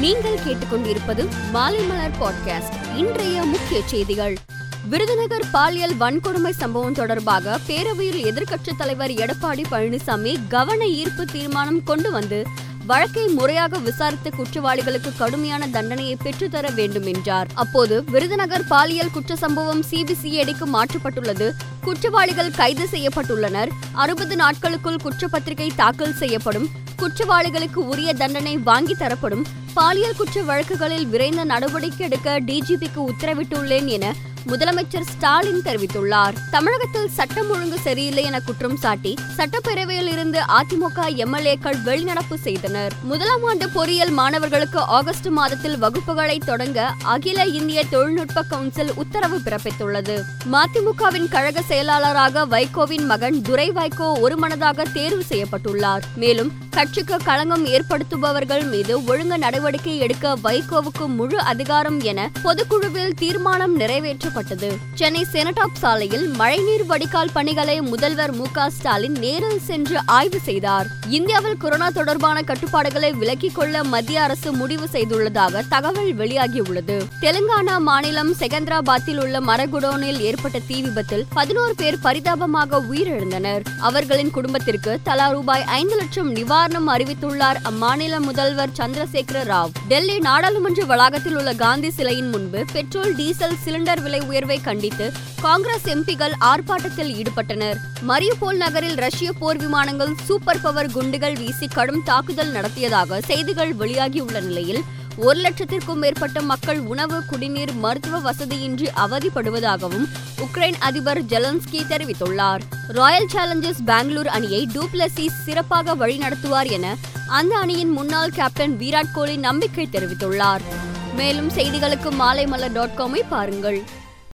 நீங்கள் கேட்டுக்கொண்டிருப்பது மாலைமலர் பாட்காஸ்ட் இன்றைய முக்கிய செய்திகள். விருதுநகர் பாலியல் வன்கொடுமை சம்பவம் தொடர்பாக பேரவையில் எதிர்க்கட்சித் தலைவர் எடப்பாடி பழனிசாமி கவன ஈர்ப்பு தீர்மானம் கொண்டு வந்து வழக்கை முறையாக விசாரித்து குற்றவாளிகளுக்கு கடுமையான தண்டனையை பெற்றுத்தர வேண்டும் என்றார். அப்போது விருதுநகர் பாலியல் குற்ற சம்பவம் சிபிசிஐடிக்கு மாற்றப்பட்டுள்ளது. குற்றவாளிகள் கைது செய்யப்பட்டுள்ளனர். அறுபது நாட்களுக்குள் குற்றப்பத்திரிகை தாக்கல் செய்யப்படும். குற்றவாளிகளுக்கு உரிய தண்டனை வாங்கி தரப்படும். பாலியல் குற்ற வழக்குகளில் விரைந்த நடவடிக்கை எடுக்க டிஜிபிக்கு உத்தரவிட்டுள்ளேன் என முதலமைச்சர் ஸ்டாலின் தெரிவித்துள்ளார். தமிழகத்தில் சட்டம் ஒழுங்கு சரியில்லை என குற்றம் சாட்டி சட்டப்பேரவையில் இருந்து அதிமுக எம்எல்ஏக்கள் வெளிநடப்பு செய்தனர். முதலாம் ஆண்டு பொறியியல் மாணவர்களுக்கு ஆகஸ்ட் மாதத்தில் வகுப்புகளை தொடங்க அகில இந்திய தொழில்நுட்ப கவுன்சில் உத்தரவு பிறப்பித்துள்ளது. மதிமுகவின் கழக செயலாளராக வைகோவின் மகன் துரை வைகோ ஒருமனதாக தேர்வு செய்யப்பட்டுள்ளார். மேலும் கட்சிக்கு களங்கம் ஏற்படுத்துபவர்கள் மீது ஒழுங்கு நடவடிக்கை நடவடிக்கை எடுக்க வைகோவுக்கு முழு அதிகாரம் என பொதுக்குழுவில் தீர்மானம் நிறைவேற்றப்பட்டது. சென்னை செனடாப் சாலையில் மழைநீர் வடிகால் பணிகளை முதல்வர் மு ஸ்டாலின் நேரில் சென்று ஆய்வு செய்தார். இந்தியாவில் கொரோனா தொடர்பான கட்டுப்பாடுகளை விலக்கிக் கொள்ள மத்திய அரசு முடிவு செய்துள்ளதாக தகவல் வெளியாகியுள்ளது. தெலுங்கானா மாநிலம் செகந்திராபாத்தில் உள்ள மரகுடோனில் ஏற்பட்ட தீ விபத்தில் பதினோரு பேர் பரிதாபமாக உயிரிழந்தனர். அவர்களின் குடும்பத்திற்கு தலா ரூபாய் ஐந்து லட்சம் நிவாரணம் அறிவித்துள்ளார் அம்மாநில முதல்வர் சந்திரசேகர ராவ் டெல்லி நாடாளுமன்ற வளாகத்தில் உள்ள காந்தி சிலையின் முன்பு பெட்ரோல் டீசல் சிலிண்டர் விலை உயர்வை கண்டித்து காங்கிரஸ் எம்பிகள் ஆர்ப்பாட்டத்தில் ஈடுபட்டனர். மரியுபோல் நகரில் ரஷ்ய போர் விமானங்கள் சூப்பர் பவர் குண்டுகள் வீசி கடும் தாக்குதல் நடத்தியதாக செய்திகள் வெளியாகியுள்ள நிலையில் ஒரு லட்சத்திற்கும் மேற்பட்ட மக்கள் உணவு குடிநீர் மருத்துவ வசதியின்றி அவதிப்படுவதாகவும் உக்ரைன் அதிபர் ஜெலன்ஸ்கி தெரிவித்துள்ளார். ராயல் சேலஞ்சர்ஸ் பெங்களூர் அணியை டூப்ளசி சிறப்பாக வழிநடத்துவார் என அந்த அணியின் முன்னாள் கேப்டன் விராட் கோலி நம்பிக்கை தெரிவித்துள்ளார். மேலும் செய்திகளுக்கு மாலைமலர் டாட் காமை பாருங்கள்.